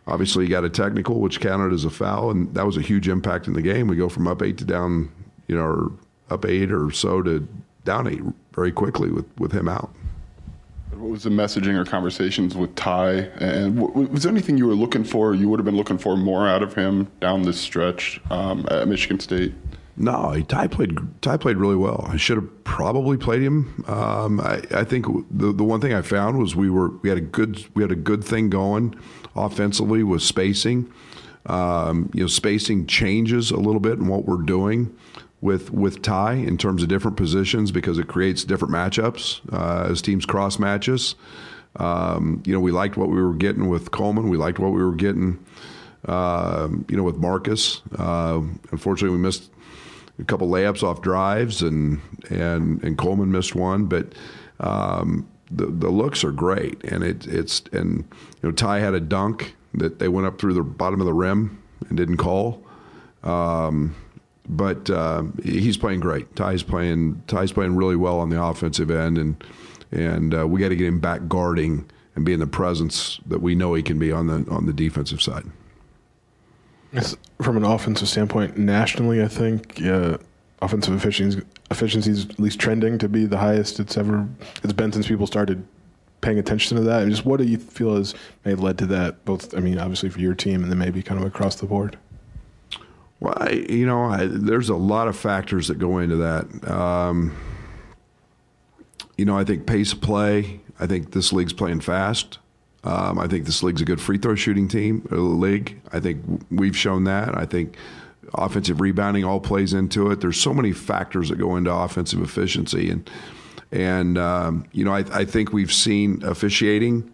obviously, he got a technical, which counted as a foul, and that was a huge impact in the game. We go from up eight to down, you know, or up eight or so to down eight very quickly with with him out. What was the messaging or conversations with Ty? And was there anything you were looking for, you would have been looking for more out of him down this stretch um, at Michigan State? No, Ty played. Ty played really well. I should have probably played him. Um, I, I think the the one thing I found was we were we had a good we had a good thing going offensively with spacing. Um, you know, spacing changes a little bit in what we're doing with with Ty in terms of different positions because it creates different matchups uh, as teams cross matches. Um, you know, we liked what we were getting with Coleman. We liked what we were getting, uh, you know, with Marcus. Uh, unfortunately, we missed a couple layups off drives, and and and Coleman missed one, but. Um, the, the looks are great, and it, it's and you know Ty had a dunk that they went up through the bottom of the rim and didn't call, um, but uh, he's playing great. Ty's playing Ty's playing really well on the offensive end, and and uh, we got to get him back guarding and being the presence that we know he can be on the on the defensive side. From an offensive standpoint, nationally, I think uh, offensive efficiency efficiency is at least trending to be the highest it's ever it's been since people started paying attention to that. And just what do you feel has may have led to that? Both, I mean, obviously for your team, and then maybe kind of across the board. Well, I, you know, I, there's a lot of factors that go into that. Um, you know, I think pace of play. I think this league's playing fast. Um, I think this league's a good free throw shooting team, uh, league. I think we've shown that. I think offensive rebounding all plays into it. There's so many factors that go into offensive efficiency, and and um, you know, I, I think we've seen officiating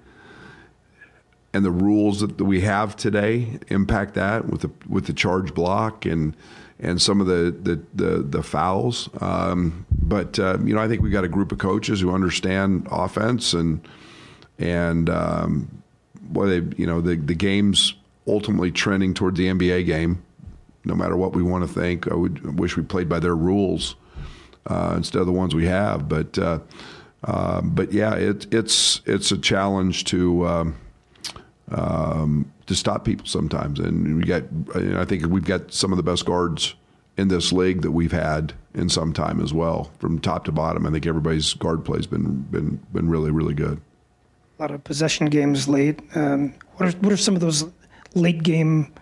and the rules that we have today impact that with the with the charge block and and some of the the the, the fouls. Um, but uh, you know, I think we've got a group of coaches who understand offense and and um, they you know the the game's ultimately trending toward the NBA game. No matter what we want to think, I would wish we played by their rules uh, instead of the ones we have. But uh, uh, but yeah, it, it's it's a challenge to. Um, um, to stop people sometimes. And we got, I think we've got some of the best guards in this league that we've had in some time as well, from top to bottom. I think everybody's guard play's been been been really really good. A lot of possession games late. Um, what are what are some of those late game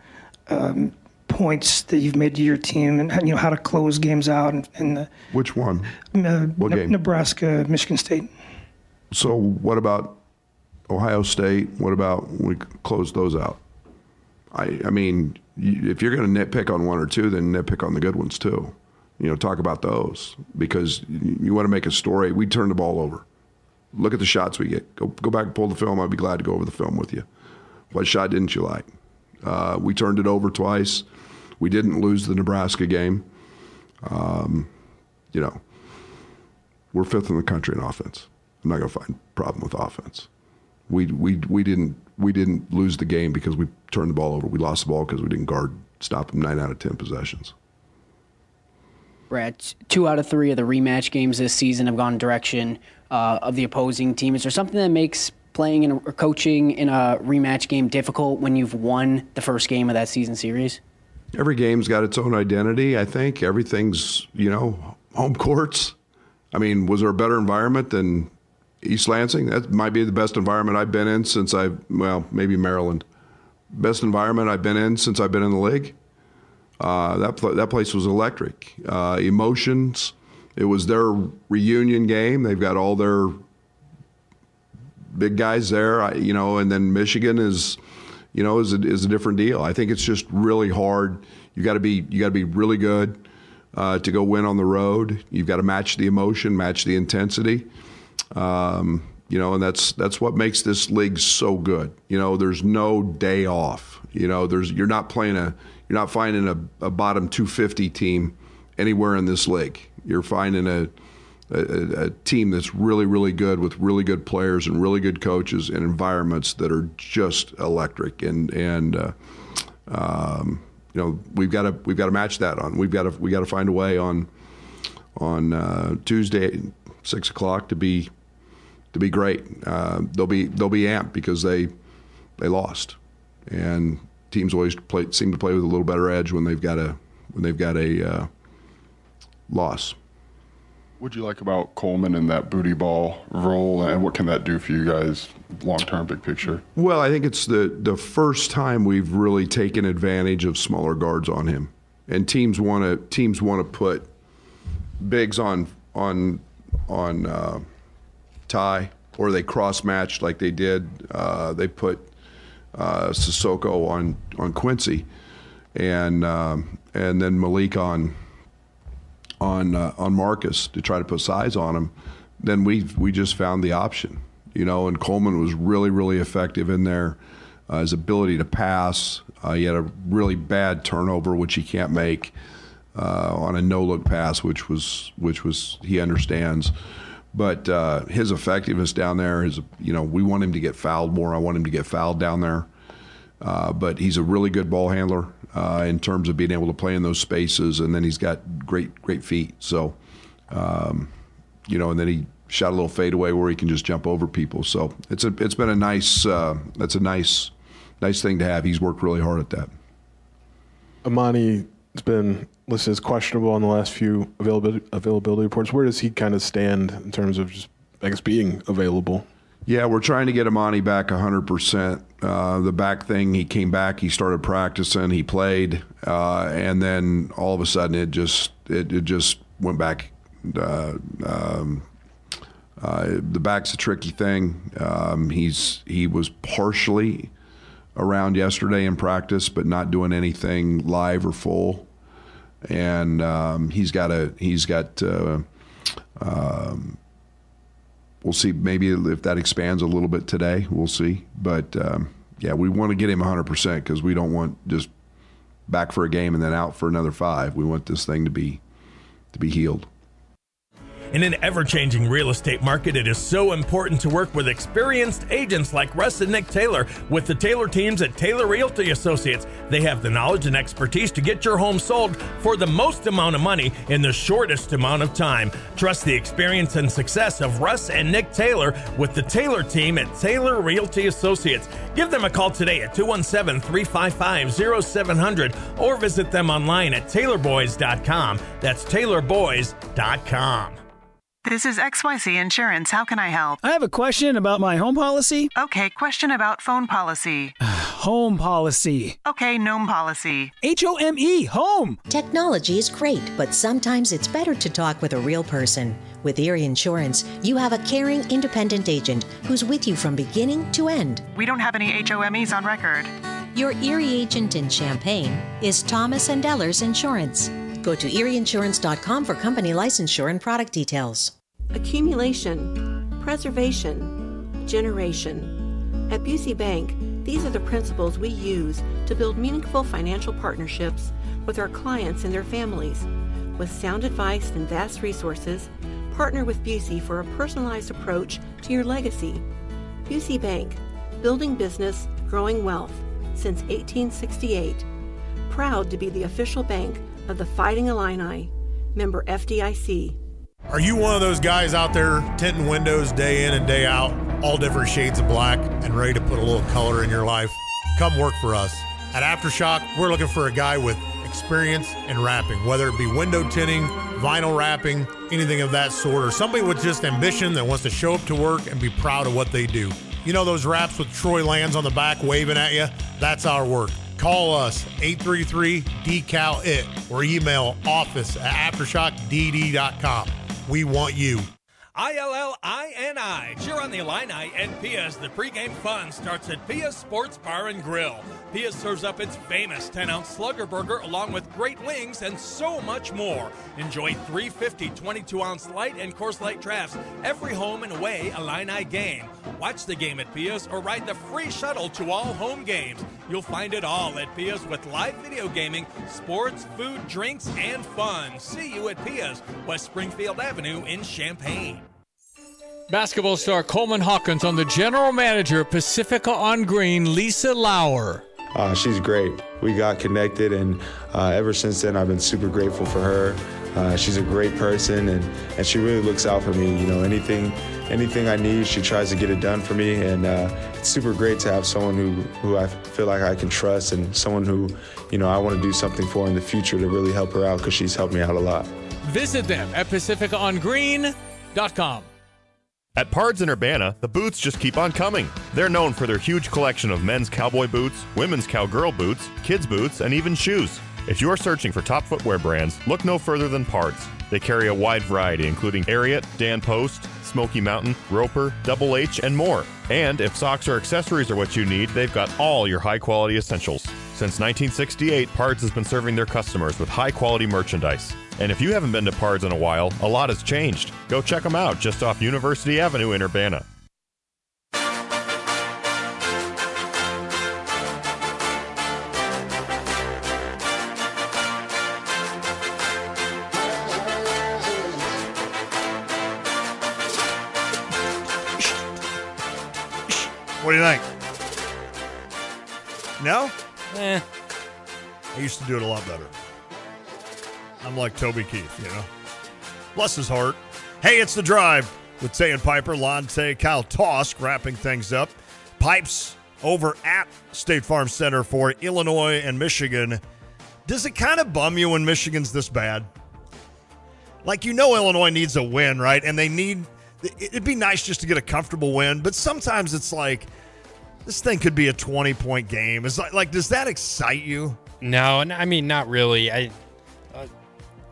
um, points that you've made to your team, and you know how to close games out? And, and the, Which one? uh, What Ne- game? Nebraska, Michigan State. So what about Ohio State? What about we close those out? I I mean, if you're going to nitpick on one or two, then nitpick on the good ones too. You know, talk about those because you, want to make a story. We turn the ball over. Look at the shots we get. Go go back and pull the film. I'd be glad to go over the film with you. What shot didn't you like? Uh, we turned it over twice. We didn't lose the Nebraska game. Um, you know, we're fifth in the country in offense. I'm not going to find a problem with offense. We, we, we, didn't, we didn't lose the game because we turned the ball over. We lost the ball because we didn't guard, stop them nine out of 10 possessions. Brad, two out of three of the rematch games this season have gone direction uh, of the opposing team. Is there something that makes playing in a, or coaching in a rematch game difficult when you've won the first game of that season series? Every game's got its own identity, I think. Everything's, you know, home courts. I mean, was there a better environment than East Lansing? That might be the best environment I've been in since I, well, maybe Maryland. Best environment I've been in since I've been in the league. Uh, that that place was electric. Uh, emotions. It was their reunion game. They've got all their big guys there, I, you know, and then Michigan is, you know, is a, is a different deal. I think it's just really hard. You got to be you got to be really good uh, to go win on the road. You've got to match the emotion, match the intensity. Um, you know, and that's that's what makes this league so good. You know, there's no day off. You know, there's you're not playing a you're not finding a, a bottom 250 team anywhere in this league. You're finding a, a a team that's really really good with really good players and really good coaches and environments that are just electric. And and uh, um, you know we've got to we've got to match that on. We've got to we got to find a way on on uh, Tuesday six o'clock to be to be great. Uh, they'll be they'll be amped because they they lost, and teams always play seem to play with a little better edge when they've got a when they've got a uh, loss. What'd you like about Coleman and that booty ball role, and what can that do for you guys long term, big picture? Well, I think it's the the first time we've really taken advantage of smaller guards on him, and teams want to teams want to put bigs on on on uh, Ty, or they cross match like they did. Uh, they put uh, Sissoko on on Quincy, and um, and then Malik on on uh, on Marcus to try to put size on him. Then we we just found the option, you know. And Coleman was really really effective in there. Uh, his ability to pass. Uh, he had a really bad turnover, which he can't make uh, on a no look pass, which was which was he understands. But uh, his effectiveness down there is, you know, we want him to get fouled more. I want him to get fouled down there. Uh, but he's a really good ball handler uh, in terms of being able to play in those spaces, and then he's got great great feet. So, um, you know, and then he shot a little fadeaway where he can just jump over people. So it's a it's been a nice uh, that's a nice nice thing to have. He's worked really hard at that. Amani has been listed as questionable on the last few availability availability reports. Where does he kind of stand in terms of just, I guess, being available? Yeah, we're trying to get Amani back 100%. Uh, the back thing, he came back, he started practicing, he played, uh, and then all of a sudden it just it, it just went back uh, um, Uh, the back's a tricky thing. Um, he's he was partially around yesterday in practice, but not doing anything live or full. And um, he's got a he's got. Uh, um, we'll see. Maybe if that expands a little bit today, we'll see. But um, yeah, we want to get him 100 percent because we don't want just back for a game and then out for another five. We want this thing to be to be healed. In an ever changing real estate market, it is so important to work with experienced agents like Russ and Nick Taylor with the Taylor teams at Taylor Realty Associates. They have the knowledge and expertise to get your home sold for the most amount of money in the shortest amount of time. Trust the experience and success of Russ and Nick Taylor with the Taylor team at Taylor Realty Associates. Give them a call today at 217 355 0700 or visit them online at taylorboys.com. That's taylorboys.com. This is XYZ Insurance. How can I help? I have a question about my home policy. Okay, question about phone policy. (sighs) home policy. Okay, gnome policy. H O M E, home. Technology is great, but sometimes it's better to talk with a real person. With Erie Insurance, you have a caring, independent agent who's with you from beginning to end. We don't have any HOMEs on record. Your Erie agent in Champaign is Thomas and Ellers Insurance. Go to erieinsurance.com for company licensure and product details. Accumulation, preservation, generation. At Busey Bank, these are the principles we use to build meaningful financial partnerships with our clients and their families. With sound advice and vast resources, partner with Busey for a personalized approach to your legacy. Busey Bank, building business, growing wealth since 1868. Proud to be the official bank of the Fighting Illini, member FDIC. Are you one of those guys out there tinting windows day in and day out, all different shades of black, and ready to put a little color in your life? Come work for us. At Aftershock, we're looking for a guy with experience in wrapping, whether it be window tinting, vinyl wrapping, anything of that sort, or somebody with just ambition that wants to show up to work and be proud of what they do. You know those wraps with Troy Lands on the back waving at you? That's our work. Call us 833 decal it or email office at aftershockdd.com. We want you. I-L-L-I-N-I. Cheer on the Illini and Pia's. The pregame fun starts at Pia's Sports Bar and Grill. Pia serves up its famous 10-ounce slugger burger along with great wings and so much more. Enjoy 350 22-ounce light and Coors Light drafts every home and away Illini game. Watch the game at Pia's or ride the free shuttle to all home games. You'll find it all at Pia's with live video gaming, sports, food, drinks, and fun. See you at Pia's, West Springfield Avenue in Champaign. Basketball star Coleman Hawkins on the general manager Pacifica on Green, Lisa Lauer. Uh, she's great. We got connected, and uh, ever since then, I've been super grateful for her. Uh, she's a great person, and, and she really looks out for me. You know, anything anything I need, she tries to get it done for me, and uh, it's super great to have someone who who I feel like I can trust, and someone who, you know, I want to do something for in the future to really help her out because she's helped me out a lot. Visit them at pacificaongreen.com. At Pards in Urbana, the boots just keep on coming. They're known for their huge collection of men's cowboy boots, women's cowgirl boots, kids' boots, and even shoes. If you're searching for top footwear brands, look no further than Pards. They carry a wide variety, including Ariat, Dan Post, Smoky Mountain, Roper, Double H, and more. And if socks or accessories are what you need, they've got all your high quality essentials. Since 1968, Pards has been serving their customers with high quality merchandise. And if you haven't been to Pards in a while, a lot has changed. Go check them out just off University Avenue in Urbana. What do you think? No? Eh. I used to do it a lot better. I'm like Toby Keith, you know? Bless his heart. Hey, it's The Drive with Tay and Piper, Lonte, Kyle Tosk wrapping things up. Pipes over at State Farm Center for Illinois and Michigan. Does it kind of bum you when Michigan's this bad? Like, you know, Illinois needs a win, right? And they need, it'd be nice just to get a comfortable win, but sometimes it's like, this thing could be a 20 point game. Is like, like, does that excite you? No, I mean not really. I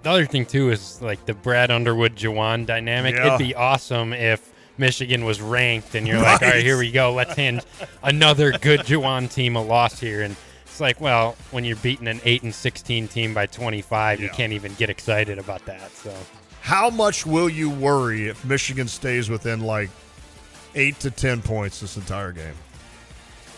the other thing too is like the Brad Underwood Juwan dynamic. Yeah. It'd be awesome if Michigan was ranked, and you're like, all right, here we go. Let's hand another good Juwan team a loss here. And it's like, well, when you're beating an 8 and 16 team by 25, you can't even get excited about that. So How much will you worry if Michigan stays within like eight to ten points this entire game?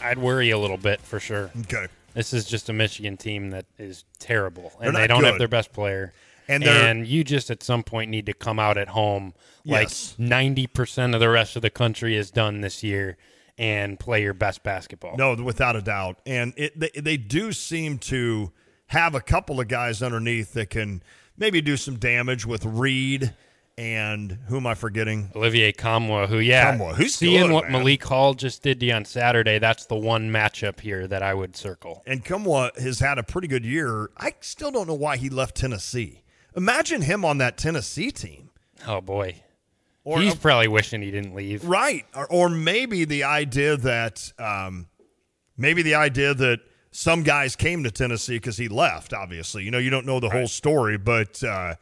I'd worry a little bit for sure. Okay. This is just a Michigan team that is terrible, and they don't have their best player. And And, you just at some point need to come out at home Yes. like ninety percent of the rest of the country is done this year, and play your best basketball. No, without a doubt. And it they, they do seem to have a couple of guys underneath that can maybe do some damage with Reed and who am I forgetting? Olivier Nkamhoua, who yeah, Nkamhoua, who's seeing good, what man. Malik Hall just did to you on Saturday. That's the one matchup here that I would circle. And Nkamhoua has had a pretty good year. I still don't know why he left Tennessee. Imagine him on that Tennessee team. Oh boy, Or- he's probably wishing he didn't leave. Right. Or, or maybe the idea that um, maybe the idea that some guys came to Tennessee because he left. Obviously, you know, you don't know the whole story, but uh,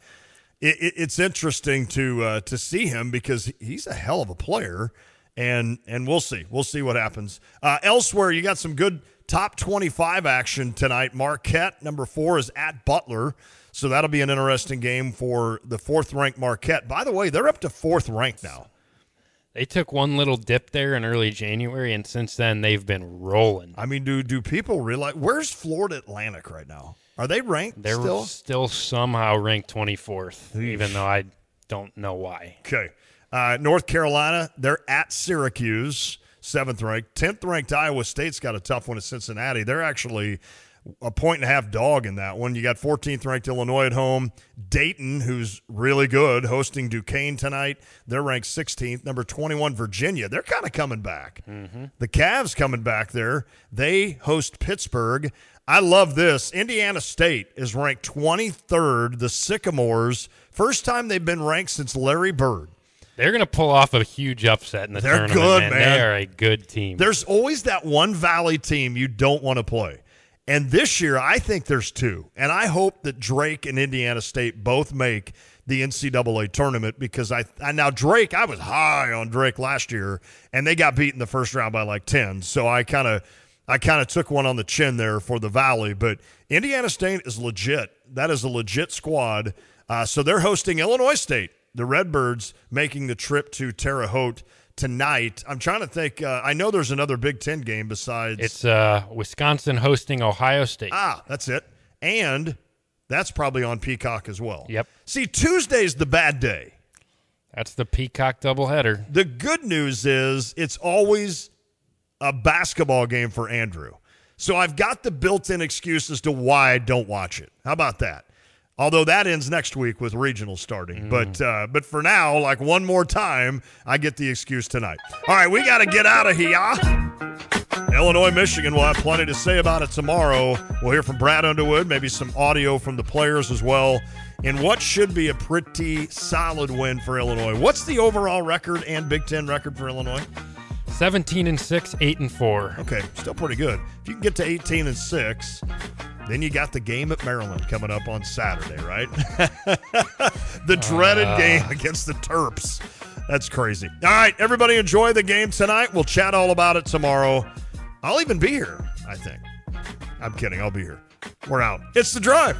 it, it, it's interesting to uh, to see him because he's a hell of a player, and and we'll see, we'll see what happens. Uh, elsewhere, you got some good top twenty five action tonight. Marquette number four is at Butler. So that'll be an interesting game for the fourth ranked Marquette. By the way, they're up to fourth ranked now. They took one little dip there in early January, and since then they've been rolling. I mean, do do people realize where's Florida Atlantic right now? Are they ranked They're still? still somehow ranked 24th, even though I don't know why. Okay. Uh, North Carolina, they're at Syracuse, seventh ranked. Tenth ranked Iowa State's got a tough one at Cincinnati. They're actually a point and a half dog in that one. You got 14th ranked Illinois at home. Dayton, who's really good, hosting Duquesne tonight. They're ranked 16th. Number 21, Virginia. They're kind of coming back. Mm-hmm. The Cavs coming back there. They host Pittsburgh. I love this. Indiana State is ranked 23rd. The Sycamores, first time they've been ranked since Larry Bird. They're going to pull off a huge upset in the They're tournament. good, man. man. They are a good team. There's always that one Valley team you don't want to play. And this year, I think there's two. And I hope that Drake and Indiana State both make the NCAA tournament because I, I now Drake, I was high on Drake last year, and they got beat in the first round by like ten. So I kind of I kind of took one on the chin there for the Valley. But Indiana State is legit. That is a legit squad. Uh, so they're hosting Illinois State. The Redbirds making the trip to Terre Haute tonight. I'm trying to think. Uh, I know there's another Big Ten game besides. It's uh, Wisconsin hosting Ohio State. Ah, that's it. And that's probably on Peacock as well. Yep. See, Tuesday's the bad day. That's the Peacock doubleheader. The good news is it's always a basketball game for Andrew. So I've got the built in excuse as to why I don't watch it. How about that? Although that ends next week with regional starting, but uh, but for now, like one more time, I get the excuse tonight. All right, we got to get out of here. Illinois, Michigan. We'll have plenty to say about it tomorrow. We'll hear from Brad Underwood, maybe some audio from the players as well, in what should be a pretty solid win for Illinois. What's the overall record and Big Ten record for Illinois? 17 and 6, 8 and 4. Okay, still pretty good. If you can get to 18 and 6, then you got the game at Maryland coming up on Saturday, right? (laughs) the dreaded Ah. game against the Terps. That's crazy. All right, everybody enjoy the game tonight. We'll chat all about it tomorrow. I'll even be here, I think. I'm kidding. I'll be here. We're out. It's the drive.